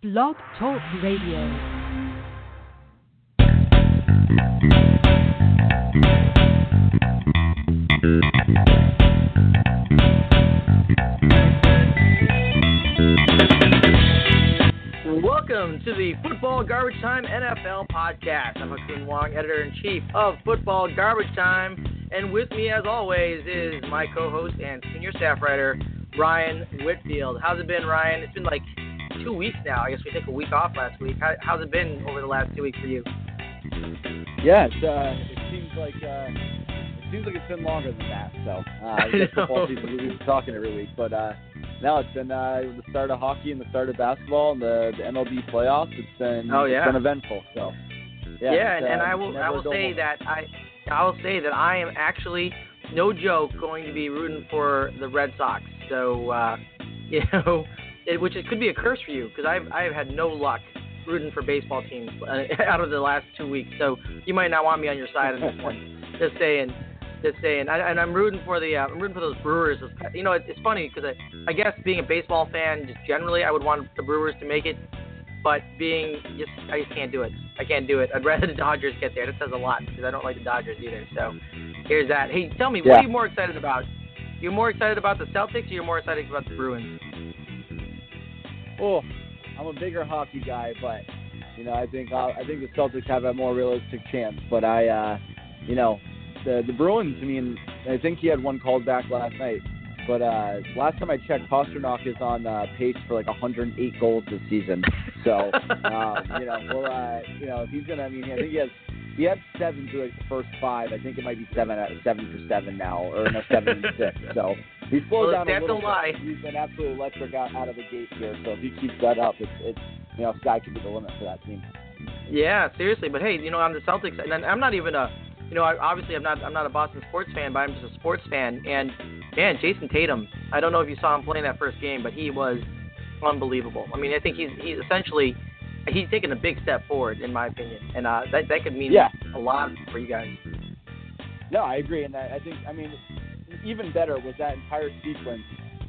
Blog Talk Radio. Welcome to the Football Garbage Time NFL podcast. I'm Ha Kung Wong, editor in chief of Football Garbage Time, and with me, as always, is my co-host and senior staff writer Ryan Whitfield. How's it been, Ryan? It's been like two weeks now. I guess we took a week off last week. How, how's it been over the last two weeks for you? Yeah, it's, uh, it seems like uh, it seems like it's been longer than that. So uh, I guess football season we've been talking every week, but uh, now it's been uh, the start of hockey and the start of basketball and the, the MLB playoffs. It's been Oh, yeah. it's been eventful. So yeah, yeah, and, and uh, I will I will say that I I will say that I am actually no joke going to be rooting for the Red Sox. So uh, you know, it, which it could be a curse for you because I've I've had no luck rooting for baseball teams uh, out of the last two weeks. So you might not want me on your side on this one. Just saying. Just saying, I, and I'm rooting for the uh, I'm rooting for those Brewers. You know, it, it's funny because I, I guess being a baseball fan, just generally, I would want the Brewers to make it but being just I just can't do it. I can't do it. I'd rather the Dodgers get there. That says a lot because I don't like the Dodgers either. So here's that. Hey, tell me, what Yeah. are you more excited about? You're more excited about the Celtics or you're more excited about the Bruins? Oh, I'm a bigger hockey guy, but you know I think uh, I think the Celtics have a more realistic chance. But I, uh, you know, the the Bruins. I mean, I think he had one called back last night. But uh, last time I checked, Pastrnak is on uh, pace for like 108 goals this season. So um, you know, well, uh, you know, if he's gonna, I mean, I think he has. He had seven through like the first five. I think it might be seven at seven for seven now, or no, seven and six. So he's slowed Well, down a stats little don't lie. bit. He's been absolutely electric out, out of the gate here. So if he keeps that up, it's, it's you know, sky could be the limit for that team. Yeah, seriously. But hey, you know, I'm the Celtics, and I'm not even a, you know, I, obviously I'm not I'm not a Boston sports fan, but I'm just a sports fan. And man, Jayson Tatum. I don't know if you saw him playing that first game, but he was unbelievable. I mean, I think he's he's essentially he's taken a big step forward in my opinion, and uh, that that could mean Yeah. a lot for you guys. No, I agree, and I, I think I mean even better was that entire sequence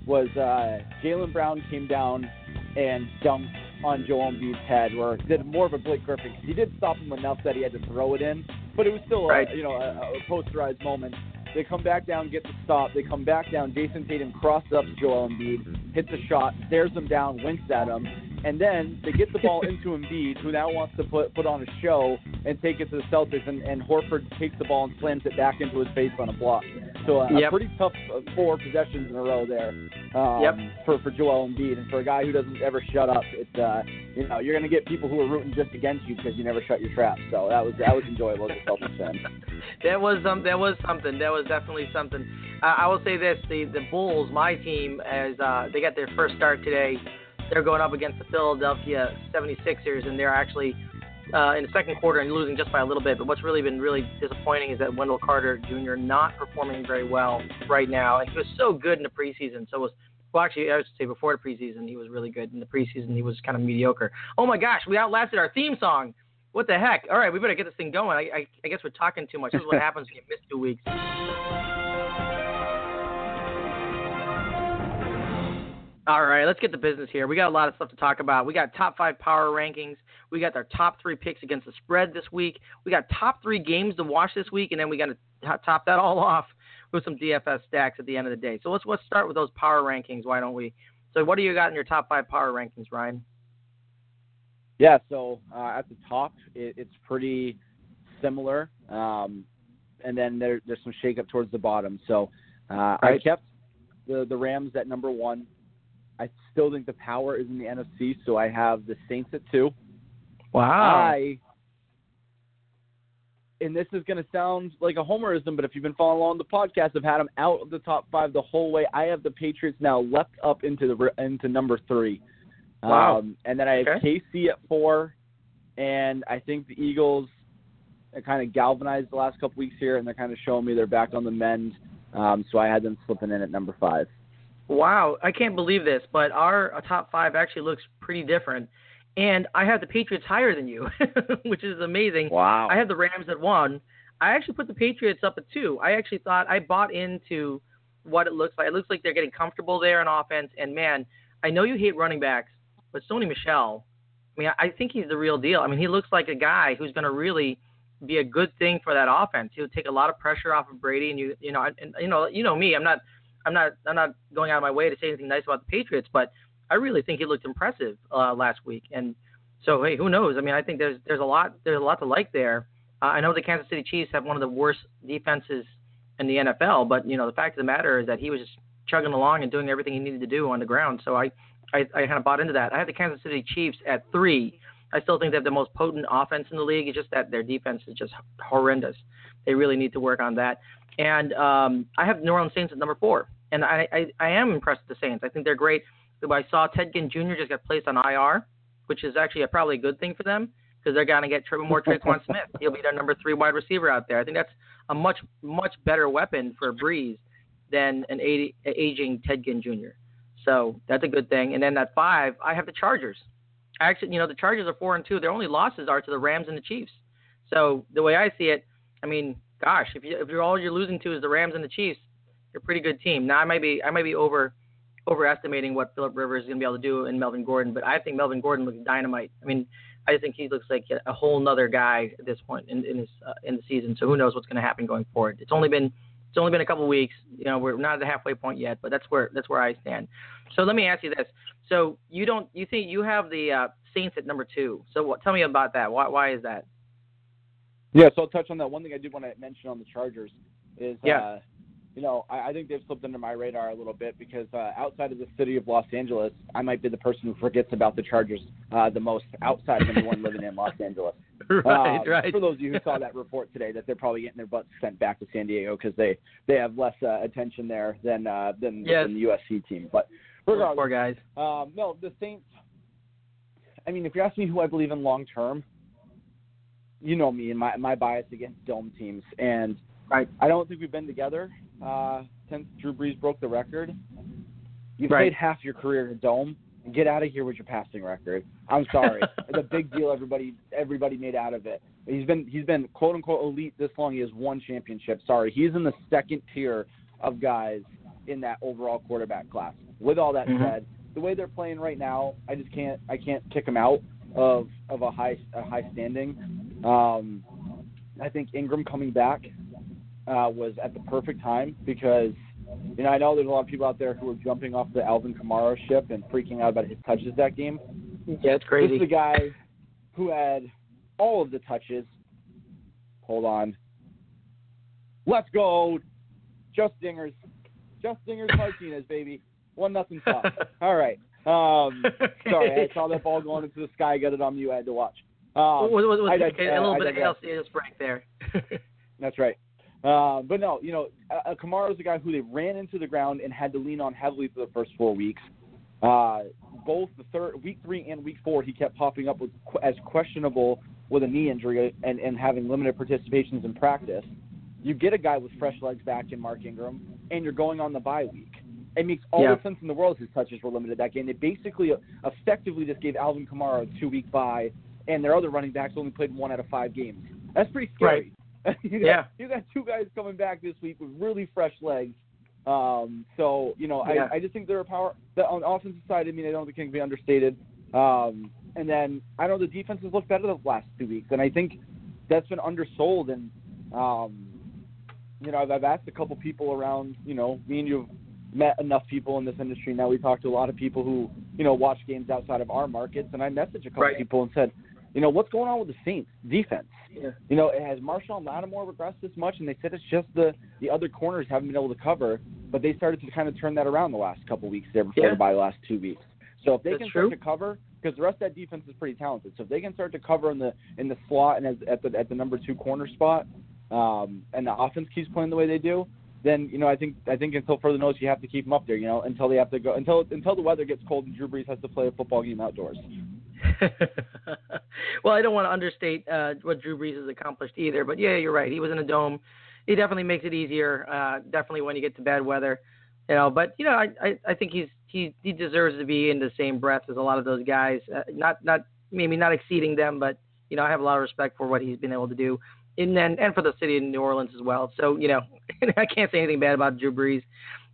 was uh, Jaylen Brown came down and dunked on Joel Embiid's head, or did more of a Blake Griffin he did stop him enough that he had to throw it in, but it was still Right. a, you know a, a posterized moment. They come back down, get the stop. They come back down. Jayson Tatum crosses up Joel Embiid, hits a shot, stares him down, winks at him, and then they get the ball into Embiid, who now wants to put put on a show and take it to the Celtics, and, and Horford takes the ball and slams it back into his face on a block. So uh, Yep. a pretty tough uh, four possessions in a row there um, Yep. for for Joel Embiid, and for a guy who doesn't ever shut up, it's uh, you know you're going to get people who are rooting just against you because you never shut your trap. So that was that was enjoyable as a Celtics fan. that was um, that was something. That was definitely something. Uh, I will say this: the the Bulls, my team, as uh, they got their first start today. They're going up against the Philadelphia 76ers, and they're actually uh, in the second quarter and losing just by a little bit. But what's really been really disappointing is that Wendell Carter Jr. not performing very well right now, and he was so good in the preseason. So was well, actually, I should say before the preseason, he was really good. In the preseason, he was kind of mediocre. Oh my gosh, we outlasted our theme song. What the heck? All right, we better get this thing going. I, I, I guess we're talking too much. This is what happens when you miss two weeks. All right, let's get to business here. We got a lot of stuff to talk about. We got top five power rankings. We got our top three picks against the spread this week. We got top three games to watch this week, and then we got to to- top that all off with some DFS stacks at the end of the day. So let's let's start with those power rankings. Why don't we? So what do you got in your top five power rankings, Ryan? Yeah, so uh, at the top, it, it's pretty similar, um, and then there, there's some shakeup towards the bottom. So uh, I kept the the Rams at number one. I still think the power is in the NFC, so I have the Saints at two. Wow. I, and this is going to sound like a homerism, but if you've been following along the podcast, I've had them out of the top five the whole way. I have the Patriots now left up into the into number three. Wow. Um, and then I have Okay. KC at four, and I think the Eagles kind of galvanized the last couple weeks here, and they're kind of showing me they're back on the mend. Um, so I had them slipping in at number five. Wow, I can't believe this, but our uh, top five actually looks pretty different. And I have the Patriots higher than you, which is amazing. Wow. I have the Rams at one. I actually put the Patriots up at two. I actually thought I bought into what it looks like. It looks like they're getting comfortable there on offense. And man, I know you hate running backs, but Sony Michel I mean, I think he's the real deal. I mean, he looks like a guy who's going to really be a good thing for that offense. He'll take a lot of pressure off of Brady, and you, you know, and you know, you know me. I'm not, I'm not, I'm not going out of my way to say anything nice about the Patriots, but I really think he looked impressive uh, last week. And so, hey, who knows? I mean, I think there's there's a lot there's a lot to like there. Uh, I know the Kansas City Chiefs have one of the worst defenses in the NFL, but you know, the fact of the matter is that he was just chugging along and doing everything he needed to do on the ground. So I, I, I kind of bought into that. I have the Kansas City Chiefs at three. I still think they have the most potent offense in the league. It's just that their defense is just horrendous. They really need to work on that. And um, I have New Orleans Saints at number four, and I, I, I am impressed with the Saints. I think they're great. I saw Ted Ginn Jr. just got placed on IR, which is actually a, probably a good thing for them because they're going to get triple more Tre'Quan Smith. He'll be their number three wide receiver out there. I think that's a much much better weapon for Brees than an aging Ted Ginn Jr. So that's a good thing. And then at five, I have the Chargers. Actually, you know, the Chargers are four and two. Their only losses are to the Rams and the Chiefs. So the way I see it, I mean, gosh, if you if you're all you're losing to is the Rams and the Chiefs, you're a pretty good team. Now I might be I might be over overestimating what Philip Rivers is going to be able to do in Melvin Gordon, but I think Melvin Gordon looks dynamite. I mean, I just think he looks like a whole nother guy at this point in, in his uh, in the season. So who knows what's going to happen going forward? It's only been it's only been a couple weeks. You know, we're not at the halfway point yet, but that's where that's where I stand. So let me ask you this: So you don't you think you have the uh, Saints at number two? So what, tell me about that. Why why is that? Yeah, so I'll touch on that. One thing I did want to mention on the Chargers is yeah. Uh, you know, I, I think they've slipped under my radar a little bit because uh, outside of the city of Los Angeles, I might be the person who forgets about the Chargers uh, the most outside of anyone living in Los Angeles. right, um, right. For those of you who saw that report today, that they're probably getting their butts sent back to San Diego because they they have less uh, attention there than uh, than, yes. than the USC team. But regardless, poor guys. Um, no, the Saints. I mean, if you ask me who I believe in long term, you know me and my my bias against dome teams, and right. I don't think we've been together uh, since Drew Brees broke the record. You've right. played half your career in a dome. Get out of here with your passing record. I'm sorry. it's a big deal. Everybody everybody made out of it. He's been he's been quote unquote elite this long. He has one championship. Sorry, he's in the second tier of guys in that overall quarterback class. With all that mm-hmm. said, the way they're playing right now, I just can't I can't kick them out of of a high a high standing. Um, I think Ingram coming back uh, was at the perfect time because you know I know there's a lot of people out there who are jumping off the Alvin Kamara ship and freaking out about his touches that game. Yeah, it's crazy. This is a guy who had all of the touches. Hold on. Let's go. Just dingers. Just dingers Martinez, baby. One nothing stop. All right. Um, sorry, I saw that ball going into the sky. Got it on you. I had to watch. Um, was, was, was, I, a little I bit of digress. LCS break there. That's right. Uh, but no, you know, uh, Kamara is a guy who they ran into the ground and had to lean on heavily for the first four weeks. Uh, both the third week three and week four, he kept popping up with as questionable with a knee injury and, and having limited participations in practice. You get a guy with fresh legs back in Mark Ingram, and you're going on the bye week. It makes all Yeah. the sense in the world. His touches were limited that game. They basically uh, effectively just gave Alvin Kamara a two week bye, and their other running backs only played one out of five games. That's pretty scary. you got, Yeah. you got two guys coming back this week with really fresh legs. Um, so you know, Yeah. I, I just think they're a power. The, on the offensive side, I mean, I don't think it can be understated. Um, and then I know the defenses look better the last two weeks, and I think that's been undersold. And um, you know, I've, I've asked a couple people around. You know, me and you have met enough people in this industry now. We talk to a lot of people who you know watch games outside of our markets, and I messaged a couple Right. people and said, you know, what's going on with the Saints defense? Yeah. You know, has Marshon Lattimore regressed this much? And they said it's just the the other corners haven't been able to cover, but they started to kind of turn that around the last couple weeks there before Yeah. the bye the last two weeks. So if they That's can true. start to cover, because the rest of that defense is pretty talented, so if they can start to cover in the in the slot and as, at the at the number two corner spot, um, and the offense keeps playing the way they do, then you know I think I think until further notice you have to keep them up there. You know until they have to go until until the weather gets cold and Drew Brees has to play a football game outdoors. well, I don't want to understate uh, what Drew Brees has accomplished either, but yeah, you're right. He was in a dome. He definitely makes it easier. Uh, definitely when you get to bad weather, you know. But you know, I, I I think he's he he deserves to be in the same breath as a lot of those guys. Uh, not not maybe not exceeding them, but you know, I have a lot of respect for what he's been able to do, and then and for the city of New Orleans as well. So you know, I can't say anything bad about Drew Brees.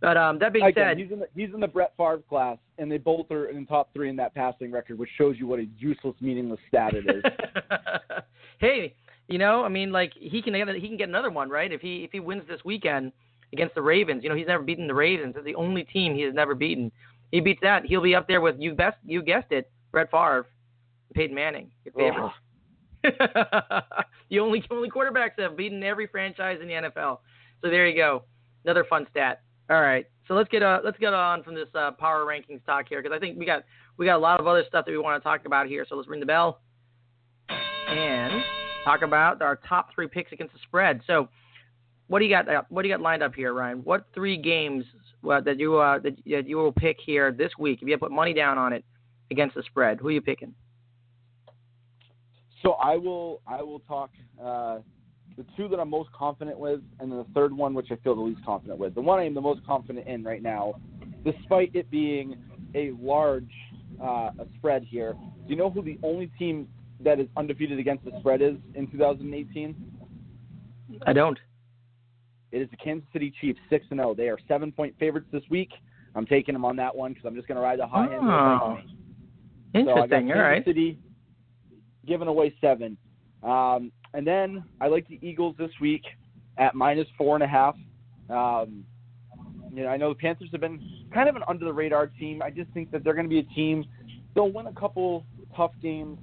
But um, that being Again, said, he's in the he's in the Brett Favre class, and they both are in the top three in that passing record, which shows you what a useless, meaningless stat it is. hey, you know, I mean, like he can get he can get another one, right? If he if he wins this weekend against the Ravens, you know, he's never beaten the Ravens. It's the only team he has never beaten. He beats that, he'll be up there with you best you guessed it, Brett Favre, Peyton Manning, your favorite. the only only quarterbacks that have beaten every franchise in the NFL. So there you go, another fun stat. All right, so let's get uh, let's get on from this uh, power rankings talk here because I think we got we got a lot of other stuff that we want to talk about here. So let's ring the bell and talk about our top three picks against the spread. So what do you got? Uh, what do you got lined up here, Ryan? What three games uh, that you uh, that, that you will pick here this week if you put money down on it against the spread? Who are you picking? So I will I will talk uh, the two that I'm most confident with, and then the third one which I feel the least confident with. The one I am the most confident in right now, despite it being a large uh, a spread here. Do you know who the only team that is undefeated against the spread is in 2018? I don't. It is the Kansas City Chiefs, six and zero. They are seven point favorites this week. I'm taking them on that one because I'm just going to ride the high end. Oh, So I got. Kansas All right. City giving away seven. Um, and then I like the Eagles this week at minus four and a half. Um, you know, I know the Panthers have been kind of an under the radar team. I just think that they're going to be a team. They'll win a couple tough games,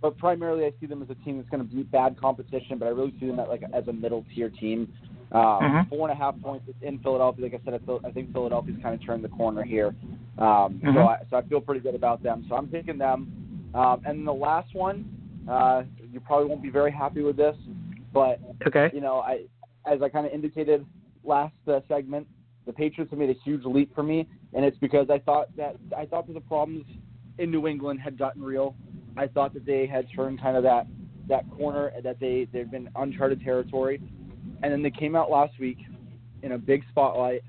but primarily I see them as a team that's going to beat bad competition. But I really see them at like as a middle tier team. Um, Mhm. Four and a half points in Philadelphia. Like I said, I, I think Philadelphia's kind of turned the corner here. Um, So Mhm. I so I feel pretty good about them. So I'm picking them. Um, and then the last one, uh, you probably won't be very happy with this, but Okay. you know, I as I kind of indicated last uh, segment, the Patriots have made a huge leap for me, and it's because I thought that I thought that the problems in New England had gotten real. I thought that they had turned kind of that that corner, and that they they've been uncharted territory, and then they came out last week in a big spotlight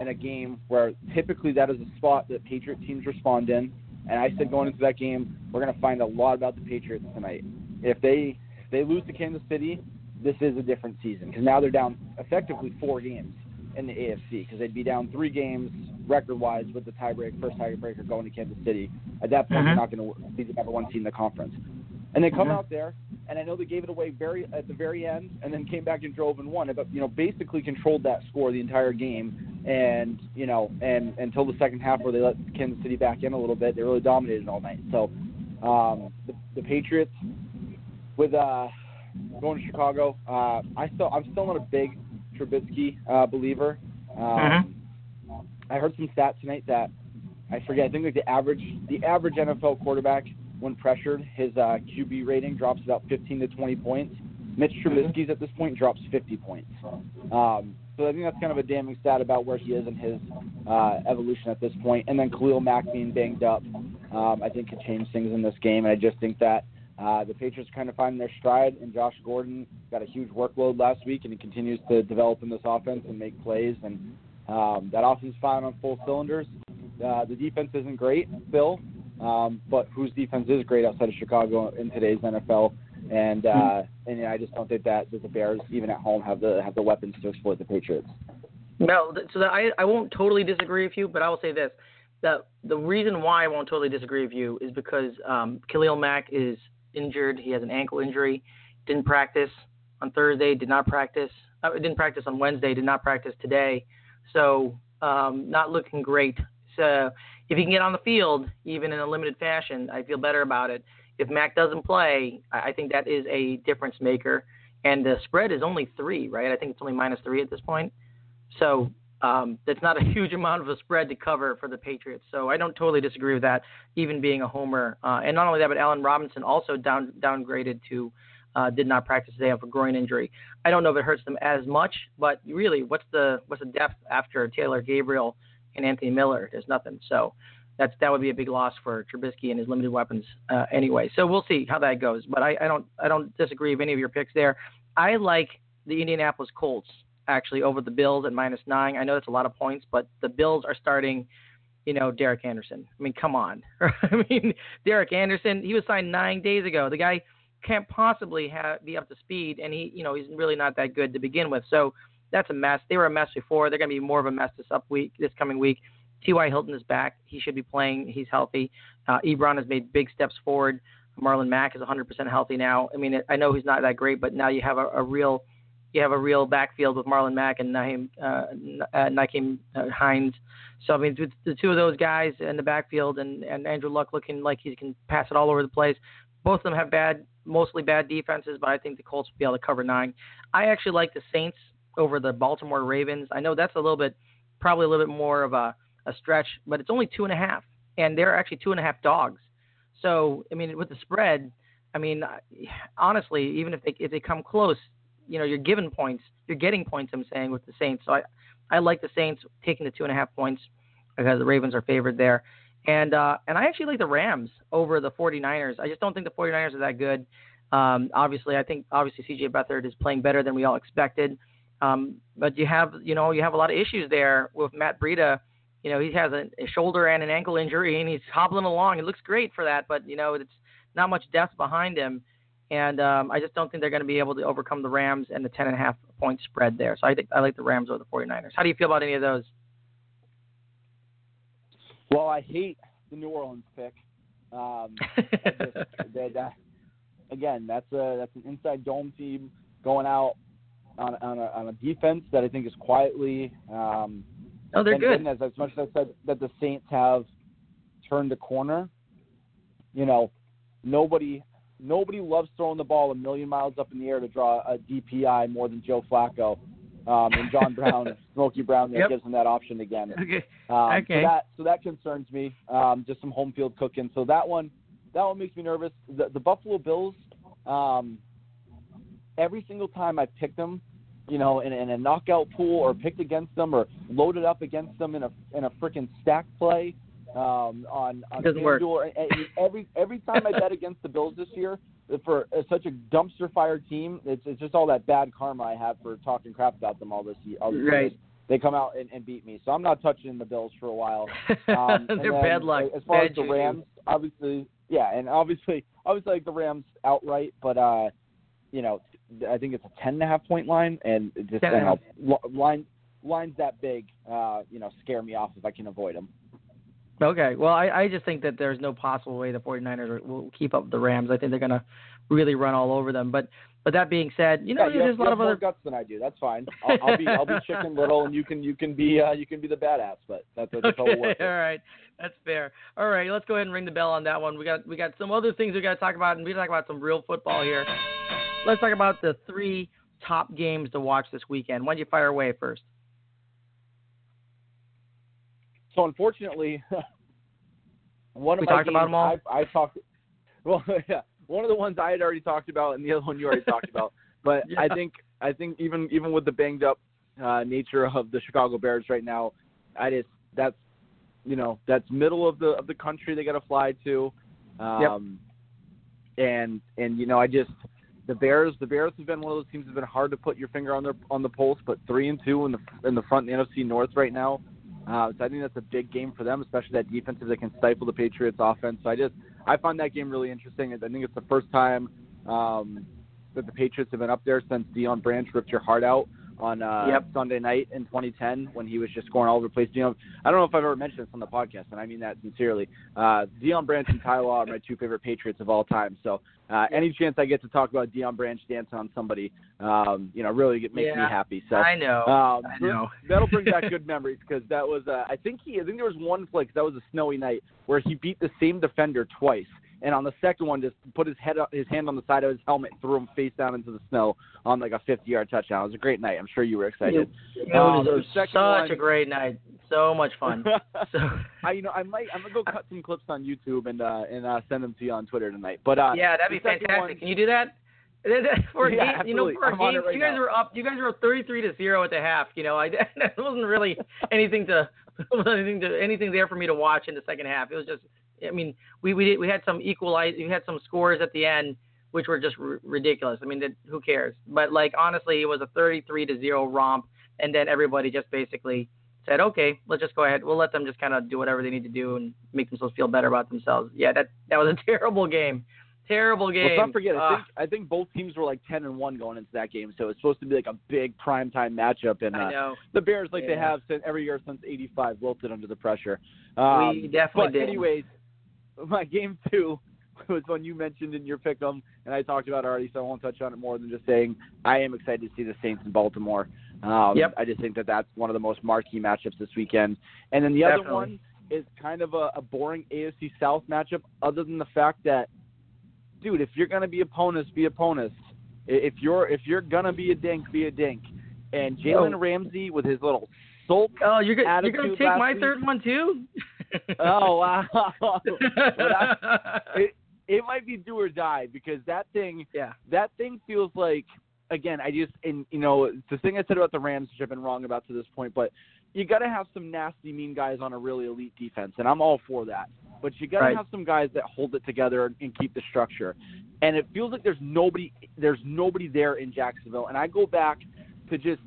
in a game where typically that is a spot that Patriot teams respond in. And I said going into that game, we're going to find a lot about the Patriots tonight. If they if they lose to Kansas City, this is a different season because now they're down effectively four games in the AFC because they'd be down three games record-wise with the tiebreak first tiebreaker going to Kansas City. At that point, Mhm. they're not going to be the number one team in the conference. And they come Mhm. out there, and I know they gave it away very at the very end, and then came back and drove and won. But you know, basically controlled that score the entire game, and you know, and until the second half where they let Kansas City back in a little bit, they really dominated all night. So um, the, the Patriots with uh, going to Chicago, uh, I still I'm still not a big Trubisky uh, believer. Um, I heard some stats tonight that I forget. I think like the average the average NFL quarterback when pressured, his uh, QB rating drops about 15 to 20 points. Mitch Trubisky's at this point drops 50 points. Um, so I think that's kind of a damning stat about where he is in his uh, evolution at this point. And then Khalil Mack being banged up, um, I think could change things in this game. And I just think that uh, the Patriots kind of finding their stride. And Josh Gordon got a huge workload last week, and he continues to develop in this offense and make plays. And um, that offense is firing on full cylinders. Uh, the defense isn't great, Bill, um, but whose defense is great outside of Chicago in today's NFL? And uh, and yeah, I just don't think that, that the Bears, even at home, have the have the weapons to exploit the Patriots. No, so that I I won't totally disagree with you, but I will say this: that the reason why I won't totally disagree with you is because um, Khalil Mack is injured. He has an ankle injury. Didn't practice on Thursday. Did not practice. Uh, didn't practice on Wednesday. Did not practice today. So um, not looking great. So if he can get on the field, even in a limited fashion, I feel better about it. If Mack doesn't play, I I think that is a difference maker. And the spread is only three, right? I think it's only minus three at this point. So um, that's not a huge amount of a spread to cover for the Patriots. So I don't totally disagree with that, even being a homer. Uh, and not only that, but Allen Robinson also down downgraded to uh, did not practice today off a groin injury. I don't know if it hurts them as much, but really, what's the what's the depth after Taylor Gabriel and Anthony Miller? There's nothing. So that's that would be a big loss for Trubisky and his limited weapons uh, anyway. So we'll see how that goes. But I, I don't I don't disagree with any of your picks there. I like the Indianapolis Colts actually over the Bills at minus nine. I know that's a lot of points, but the Bills are starting, you know, Derek Anderson. I mean, come on. I mean, Derek Anderson, he was signed nine days ago. The guy can't possibly have, be up to speed, and he, you know, he's really not that good to begin with. So that's a mess. They were a mess before. They're going to be more of a mess this up week, this coming week. T.Y. Hilton is back. He should be playing. He's healthy. Uh, Ebron has made big steps forward. Marlon Mack is 100% healthy now. I mean, I know he's not that great, but now you have a, a real, you have a real backfield with Marlon Mack and Nyheim, uh, uh, uh, Hines. So I mean, the two of those guys in the backfield and and Andrew Luck looking like he can pass it all over the place. Both of them have bad, mostly bad defenses, but I think the Colts will be able to cover nine. I actually like the Saints over the Baltimore Ravens. I know that's a little bit, probably a little bit more of a a stretch, but it's only two and a half, and they're actually two and a half dogs. So I mean, with the spread, I mean, honestly, even if they if they come close, you know, you're given points, you're getting points. I'm saying with the Saints, so I I like the Saints taking the two and a half points because the Ravens are favored there. And uh, and I actually like the Rams over the 49ers. I just don't think the 49ers are that good. Um, obviously, I think obviously CJ Beathard is playing better than we all expected. Um, but you have you know you have a lot of issues there with Matt Breida you know, he has a, a shoulder and an ankle injury, and he's hobbling along. It looks great for that, but you know, it's not much depth behind him, and um, I just don't think they're going to be able to overcome the Rams and the ten and a half point spread there. So I think I like the Rams over the 49ers. How do you feel about any of those? Well, I hate the New Orleans pick. Um, just, they, that, again, that's a that's an inside dome team going out on on a, on a defense that I think is quietly um, Oh, they're good. As, as much as I said that the Saints have turned a corner, you know, nobody nobody loves throwing the ball a million miles up in the air to draw a DPI more than Joe Flacco. Um, and John Brown, Smokey Brown, that yep. gives him that option again. Okay. Um, okay. So that so that concerns me. Um, just some home field cooking. So that one that one makes me nervous. The, the Buffalo Bills. Um, every single time I picked them, you know, in, in a knockout pool or picked against them or loaded up against them in a in a freaking stack play um, on on Doesn't work. Every every time I bet against the Bills this year for such a dumpster fire team, it's it's just all that bad karma I have for talking crap about them all this year. All this right. Years. They come out and, and beat me, so I'm not touching the Bills for a while. Um, They're then, bad luck. As far bad as the. Rams, obviously, yeah, and obviously, obviously like the Rams outright, but uh, you know, I think it's a ten and a half point line, and just you and a half. know, li- line lines that big, uh, you know, scare me off if I can avoid them. Okay. Well, I, I just think that there's no possible way the 49ers will keep up with the Rams. I think they're going to really run all over them. But but that being said, you know, yeah, you there's have, a lot of more other. guts than I do. That's fine. I'll, I'll be I'll be chicken little, and you can you can be uh, you can be the badass. But that's, that's Okay, works. all right, that's fair. All right, let's go ahead and ring the bell on that one. We got we got some other things we got to talk about, and we got to talk about some real football here. Let's talk about the three top games to watch this weekend. Why don't you fire away first? So unfortunately, one of We my talked about games them all? I, I talked. Well, yeah, one of the ones I had already talked about, and the other one you already talked about. But Yeah. I think I think even even with the banged up uh, nature of the Chicago Bears right now, I just that's you know that's middle of the of the country they got to fly to, um, and and you know I just the Bears the Bears have been one of those teams that's been hard to put your finger on their on the pulse, but three and two in the in the front in the NFC North right now. Uh, so I think that's a big game for them, especially that defense that can stifle the Patriots' offense. So I just I find that game really interesting. I think it's the first time um, that the Patriots have been up there since Deion Branch ripped your heart out on uh, Yep. Sunday night in 2010 when he was just scoring all over the place. Deion, I don't know if I've ever mentioned this on the podcast, and I mean that sincerely. Uh, Deion Branch and Ty Law are my two favorite Patriots of all time. So uh, any chance I get to talk about Deion Branch dancing on somebody, um, you know, really makes me happy. So I know. um, I know. that'll bring back good memories because that was uh, I think he I think there was one play 'cause that was a snowy night where he beat the same defender twice. And on the second one, just put his head, his hand on the side of his helmet, and threw him face down into the snow on like a 50-yard touchdown. It was a great night. I'm sure you were excited. It Um, was second such one- a great night. So much fun. So I, you know, I might, I'm gonna go cut some clips on YouTube and uh, and uh, send them to you on Twitter tonight. But uh, yeah, that'd be fantastic. one- Can you do that? For a Yeah, game, you know, for a I'm game, right you guys now. were up. You guys were up 33 to zero at the half. You know, I that wasn't really anything to anything to anything there for me to watch in the second half. It was just, I mean, we we did, we had some equalize, we had some scores at the end which were just r- ridiculous. I mean, that, who cares? But like honestly, it was a 33 to zero romp, and then everybody just basically said, okay, let's just go ahead. We'll let them just kind of do whatever they need to do and make themselves feel better about themselves. Yeah, that that was a terrible game, Terrible game. Let's not forget. I think I think both teams were like ten and one going into that game, so it's supposed to be like a big prime time matchup. And I uh, know. the Bears, like they have since every year since '85, wilted under the pressure. Um, we definitely but did. anyways, my game two was one you mentioned in your pick'em, and I talked about already, so I won't touch on it more than just saying I am excited to see the Saints in Baltimore. Um, Yep. I just think that that's one of the most marquee matchups this weekend. And then the other Definitely. one is kind of a, a boring AFC South matchup, other than the fact that, dude, if you're gonna be a opponents, be opponents. If you're if you're gonna be a dink, be a dink. And Jalen. Ramsey with his little sulk. Oh, you're gonna, you're gonna take my week. third one too? Oh wow! it, it might be do or die because that thing yeah. that thing feels like again I just and you know the thing I said about the Rams which I've been wrong about to this point, but you got to have some nasty mean guys on a really elite defense, and I'm all for that. But you got to Right. have some guys that hold it together and keep the structure. And it feels like there's nobody there's nobody there in Jacksonville. And I go back to just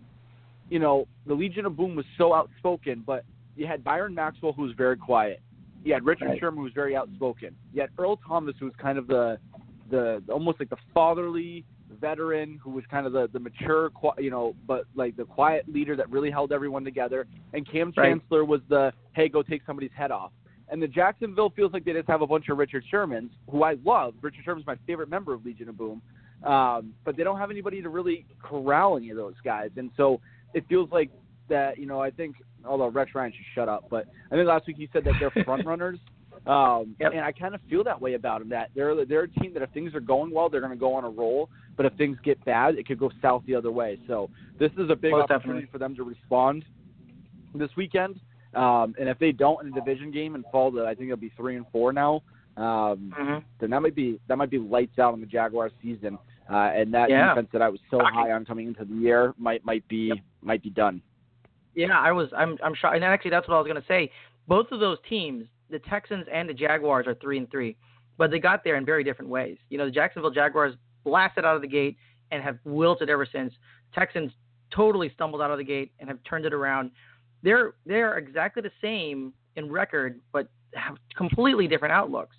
you know the Legion of Boom was so outspoken, but you had Byron Maxwell who was very quiet. You had Richard Right. Sherman who was very outspoken. You had Earl Thomas who was kind of the the almost like the fatherly veteran who was kind of the the mature you know but like the quiet leader that really held everyone together and Kam Right. Chancellor was the hey go take somebody's head off and the Jacksonville feels like they just have a bunch of Richard Shermans who I love Richard Sherman's my favorite member of Legion of Boom um, but they don't have anybody to really corral any of those guys and so it feels like that you know I think although Rex Ryan should shut up but I think last week he said that they're front runners um, Yep. And I kind of feel that way about them. That they're they're a team that if things are going well, they're going to go on a roll. But if things get bad, it could go south the other way. So this is a big Most opportunity definitely. for them to respond this weekend. Um, and if they don't in a division game and fall to, I think it'll be three and four now. Um, hmm then that might be that might be lights out on the Jaguars season. Uh, and that Yeah. defense that I was so high on coming into the year might might be Yep. might be done. Yeah, I was. I'm. I'm shocked. And actually, that's what I was to say. Both of those teams, the Texans and the Jaguars, are three and three, but they got there in very different ways. You know, the Jacksonville Jaguars blasted out of the gate and have wilted ever since. Texans totally stumbled out of the gate and have turned it around. They're they're exactly the same in record, but have completely different outlooks.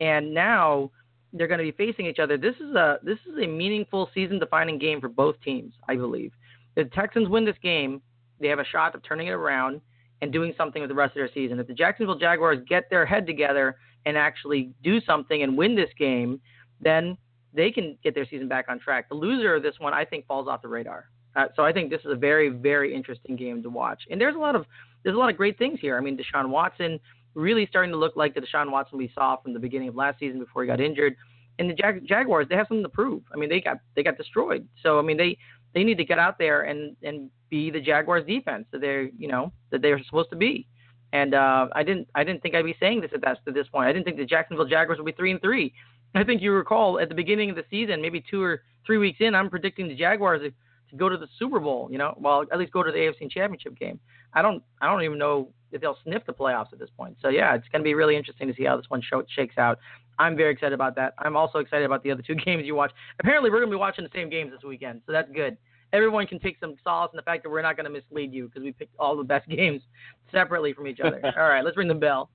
And now they're going to be facing each other. This is a this is a meaningful season-defining game for both teams, I believe. The Texans win this game, they have a shot of turning it around and doing something with the rest of their season. If the Jacksonville Jaguars get their head together and actually do something and win this game, then they can get their season back on track. The loser of this one, I think, falls off the radar. Uh, so I think this is a very, very interesting game to watch. And there's a lot of there's a lot of great things here. I mean, Deshaun Watson really starting to look like the Deshaun Watson we saw from the beginning of last season before he got injured. And the Jag- Jaguars, they have something to prove. I mean, they got they got destroyed. So I mean, they they need to get out there and and be the Jaguars defense that they're you know that they're supposed to be. And uh, I didn't I didn't think I'd be saying this at that at this point. I didn't think the Jacksonville Jaguars would be three and three. I think you recall at the beginning of the season, maybe two or three weeks in, I'm predicting the Jaguars to, go to the Super Bowl. You know, well at least go to the AFC Championship game. I don't I don't even know if they'll sniff the playoffs at this point. So yeah, it's going to be really interesting to see how this one show, shakes out. I'm very excited about that. I'm also excited about the other two games you watch. Apparently, we're going to be watching the same games this weekend, so that's good. Everyone can take some solace in the fact that we're not going to mislead you because we picked all the best games separately from each other. all right, let's ring the bell.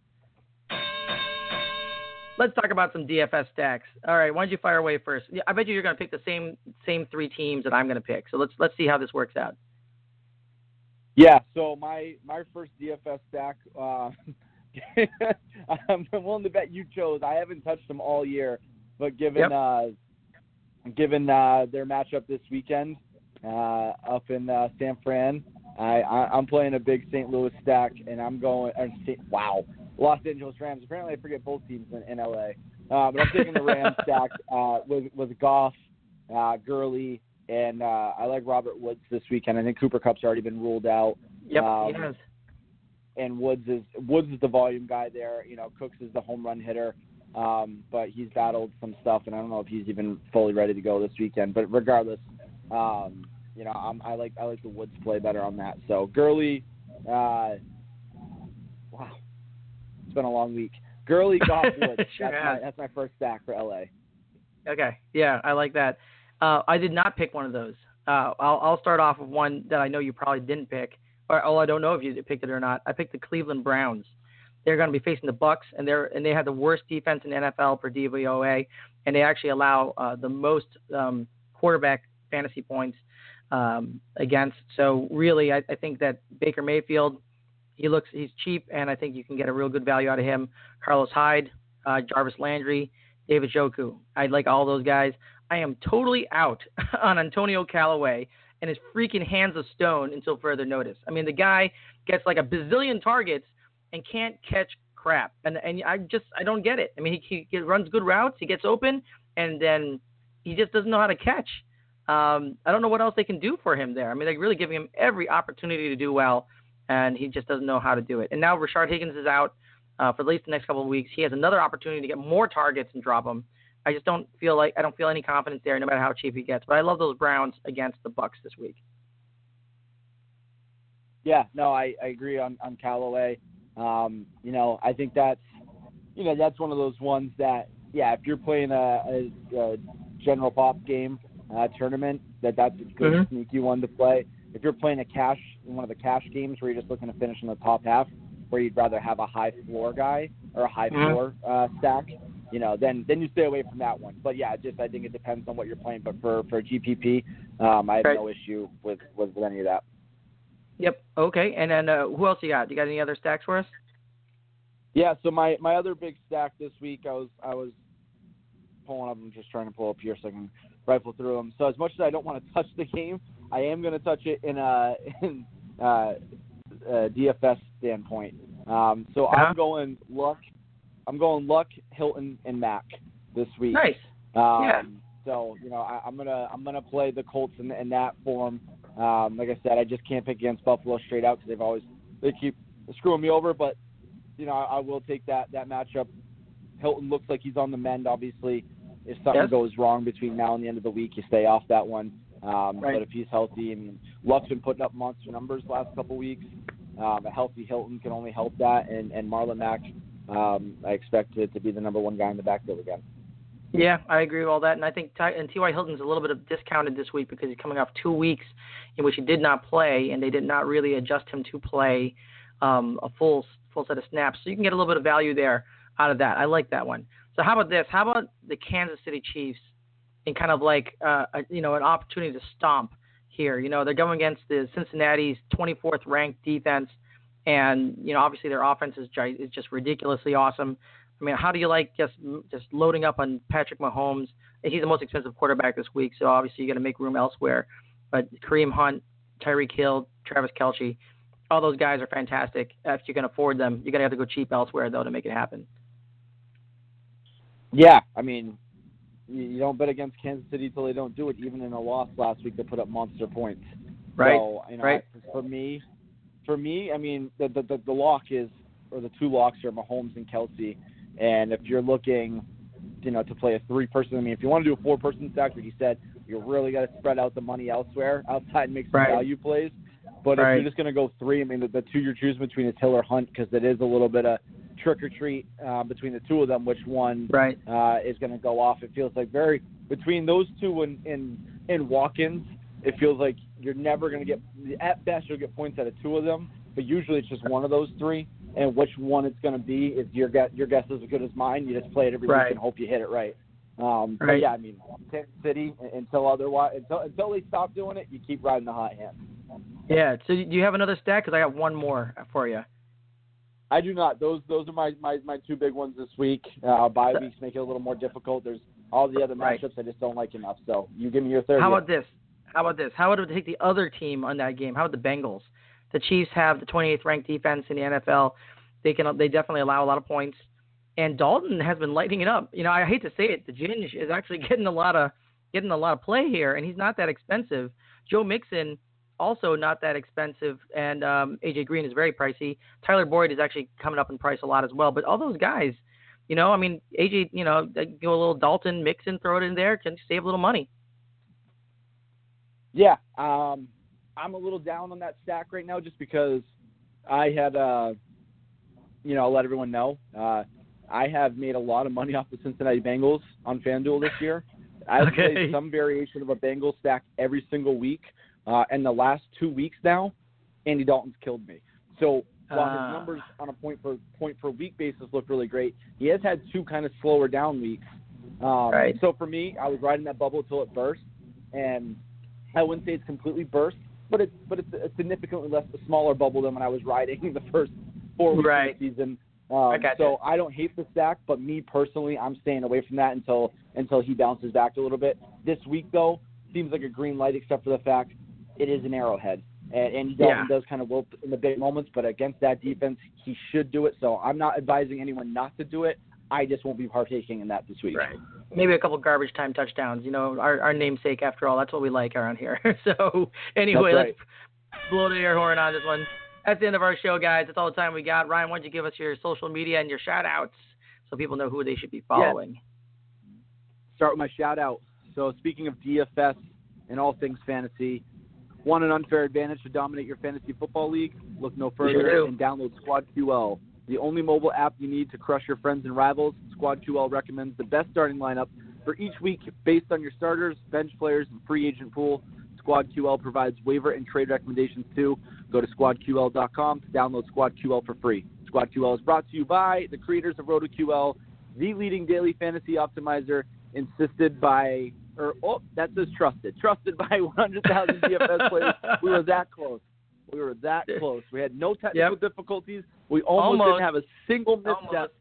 Let's talk about some DFS stacks. All right, why don't you fire away first? Yeah, I bet you you're going to pick the same same three teams that I'm going to pick. So let's let's see how this works out. Yeah. So my my first DFS stack, uh, I'm willing to bet you chose. I haven't touched them all year, but given Yep. uh, given uh, their matchup this weekend uh, up in uh, San Fran, I, I I'm playing a big St. Louis stack, and I'm going. Wow, Los Angeles Rams. Apparently, I forget both teams in, in LA. Uh, but I'm taking the Rams stack uh, with with Goff, uh, Gurley, and uh, I like Robert Woods this weekend. I think Cooper Kupp's already been ruled out, Yep. Um, yes. and Woods is Woods is the volume guy there. You know, Cooks is the home run hitter, um, but he's battled some stuff, and I don't know if he's even fully ready to go this weekend. But regardless, um, you know, I'm, I like I like the Woods play better on that. So Gurley, uh, wow, been a long week. Gurley, Goff, Woods. Sure that's, my, that's my first stack for LA. Okay. Yeah, I like that. Uh, I did not pick one of those. Uh, I'll, I'll start off with one that I know you probably didn't pick, or oh, I don't know if you picked it or not. I picked the Cleveland Browns. they're going to be facing the Bucs, and they're and they have the worst defense in NFL for DVOA, and they actually allow uh, the most um, quarterback fantasy points um, against. So really, I, I think that Baker Mayfield, he looks he's cheap, and I think you can get a real good value out of him. Carlos Hyde, uh, Jarvis Landry, David Njoku. I like all those guys. I am totally out on Antonio Callaway and his freaking hands of stone until further notice. I mean, the guy gets like a bazillion targets and can't catch crap. And and I just I don't get it. I mean, he, he runs good routes, he gets open, and then he just doesn't know how to catch. Um, I don't know what else they can do for him there. I mean, they're really giving him every opportunity to do well, and he just doesn't know how to do it. And now Rashard Higgins is out uh, for at least the next couple of weeks. He has another opportunity to get more targets and drop them. I just don't feel like I don't feel any confidence there, no matter how cheap he gets. But I love those Browns against the Bucs this week. Yeah, no, I, I agree on on Callaway. Um, you know, I think that's you know that's one of those ones that yeah, if you're playing a, a, a general pop game uh, tournament, that that's a good Mhm. sneaky one to play. If you're playing a cash one of the cash games where you're just looking to finish in the top half, where you'd rather have a high floor guy or a high Mhm. floor uh, stack, you know, then then you stay away from that one. But yeah, just I think it depends on what you're playing. But for for GPP, um, I have Right. no issue with, with with any of that. Yep. Okay. And then uh, who else you got? Do you got any other stacks for us? Yeah, so my my other big stack this week, I was I was pulling up. I'm just trying to pull up here so I can rifle through them. So as much as I don't want to touch the game, I am going to touch it in a in uh, a DFS standpoint. Um, so Uh-huh. I'm going Luck. I'm going Luck, Hilton, and Mack this week. Nice. Um, Yeah. So you know I, I'm gonna I'm gonna play the Colts in, in that form. Um, like I said, I just can't pick against Buffalo straight out because they've always they keep screwing me over. But you know I, I will take that that matchup. Hilton looks like he's on the mend. Obviously, if something Yes. goes wrong between now and the end of the week, you stay off that one. Um, Right. But if he's healthy, I mean, Luck's been putting up monster numbers the last couple weeks. Um, a healthy Hilton can only help that, and and Marlon Mack, um, I expect it to be the number one guy in the backfield again. Yeah, I agree with all that, and I think Ty, and T.Y. Hilton's a little bit of discounted this week because he's coming off two weeks in which he did not play, and they did not really adjust him to play um, a full full set of snaps. So you can get a little bit of value there out of that. I like that one. So how about this? How about the Kansas City Chiefs in kind of like uh, a, you know an opportunity to stomp here? You know they're going against the Cincinnati's 24th ranked defense, and you know obviously their offense is gi- is just ridiculously awesome. I mean, how do you like just just loading up on Patrick Mahomes? He's the most expensive quarterback this week, so obviously you got to make room elsewhere. But Kareem Hunt, Tyreek Hill, Travis Kelce, all those guys are fantastic. If you can afford them, you're gonna have to go cheap elsewhere though to make it happen. Yeah, I mean, you, you don't bet against Kansas City till they don't do it. Even in a loss last week, they put up monster points. Right. So, you know, Right. For me, for me, I mean, the, the the the lock is, or the two locks are Mahomes and Kelce. And if you're looking, you know, to play a three-person, I mean, if you want to do a four-person stack, like you said, you really got to spread out the money elsewhere outside and make some Right. value plays. But Right. if you're just going to go three, I mean, the, the two you're choosing between is Hill or Hunt because it is a little bit of trick or treat uh, between the two of them. Which one Right. uh, is going to go off. It feels like very between those two and in in walk-ins, it feels like you're never going to get at best you'll get points out of two of them, but usually it's just one of those three. And which one it's going to be is your guess. Your guess is as good as mine. You just play it every Right. week and hope you hit it right. Um, But Right. yeah, I mean, Kansas City until otherwise until until they stop doing it, you keep riding the hot hand. Yeah. So do you have another stack? Because I got one more for you. I do not. Those those are my my, my two big ones this week. Uh, bye weeks make it a little more difficult. There's all the other Right. matchups I just don't like enough. So you give me your third. How about this? How about this? How would it take the other team on that game? How about the Bengals? The Chiefs have the 28th ranked defense in the NFL. They can they definitely allow a lot of points. And Dalton has been lighting it up. You know, I hate to say it, the Ginge is actually getting a lot of getting a lot of play here, and he's not that expensive. Joe Mixon also not that expensive, and um, AJ Green is very pricey. Tyler Boyd is actually coming up in price a lot as well. But all those guys, you know, I mean, AJ, you know, go a little Dalton, mix and throw it in there, can save a little money. Yeah, um, I'm a little down on that stack right now just because I had, uh, you know, I'll let everyone know. Uh, I have made a lot of money off the Cincinnati Bengals on FanDuel this year. I've Okay. played some variation of a Bengals stack every single week. Uh, and the last two weeks now, Andy Dalton's killed me. So while Ah. his numbers on a point per point per week basis look really great, he has had two kind of slower down weeks. Um, Right. So for me, I was riding that bubble until it burst, and I wouldn't say it's completely burst, but it's but it's a significantly less a smaller bubble than when I was riding the first four weeks Right. of the season. Um, I gotcha. So I don't hate the stack, but me personally, I'm staying away from that until until he bounces back a little bit. This week though seems like a green light, except for the fact it is an arrowhead. And, and Dalton Yeah. does kind of wilt in the big moments, but against that defense, he should do it. So I'm not advising anyone not to do it. I just won't be partaking in that this week. Right. Maybe a couple garbage time touchdowns. You know, our our namesake after all. That's what we like around here. so anyway, That's let's blow the air horn on this one. That's the end of our show, guys. That's all the time we got. Ryan, why don't you give us your social media and your shout outs so people know who they should be following? start with my shout out. So speaking of DFS and all things fantasy, want an unfair advantage to dominate your fantasy football league? Look no further and download SquadQL, the only mobile app you need to crush your friends and rivals. SquadQL recommends the best starting lineup for each week based on your starters, bench players, and free agent pool. SquadQL provides waiver and trade recommendations too. Go to squadql.com to download SquadQL for free. SquadQL is brought to you by the creators of RotoQL, the leading daily fantasy optimizer, insisted by, or oh, that says trusted, trusted by 100,000 DFS players. We were that close. We were that close. We had no technical Yep. difficulties. We almost, Almost. didn't have a single misstep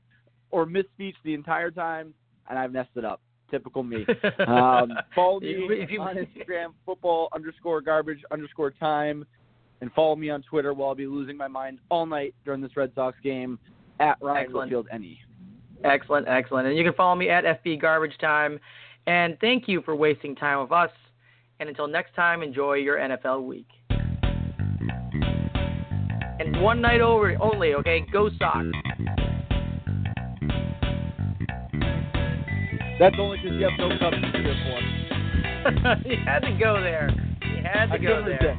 or misspeech the entire time, and I messed it up. Typical me. Um, follow me If you- if you- on Instagram, football underscore garbage underscore time, and follow me on Twitter while I'll be losing my mind all night during this Red Sox game at Ryan Excellent. Whitfield NE. Excellent, excellent. And you can follow me at FB Garbage Time. And thank you for wasting time with us. And until next time, enjoy your NFL week. And one night over only, okay? Go Sox. That's only because you have no Cubs to cheer for. you had to go there. You had to I go there.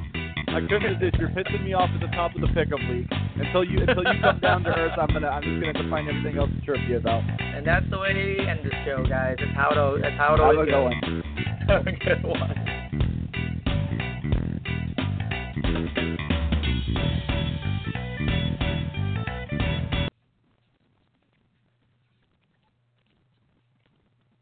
I couldn't resist. You're pissing me off at the top of the pickup league. Until you until you come down to earth, I'm gonna I'm just gonna have to find everything else to chirp you about. And that's the way to end the show, guys. That's how it, that's how it How's always it goes. going? Have a good one.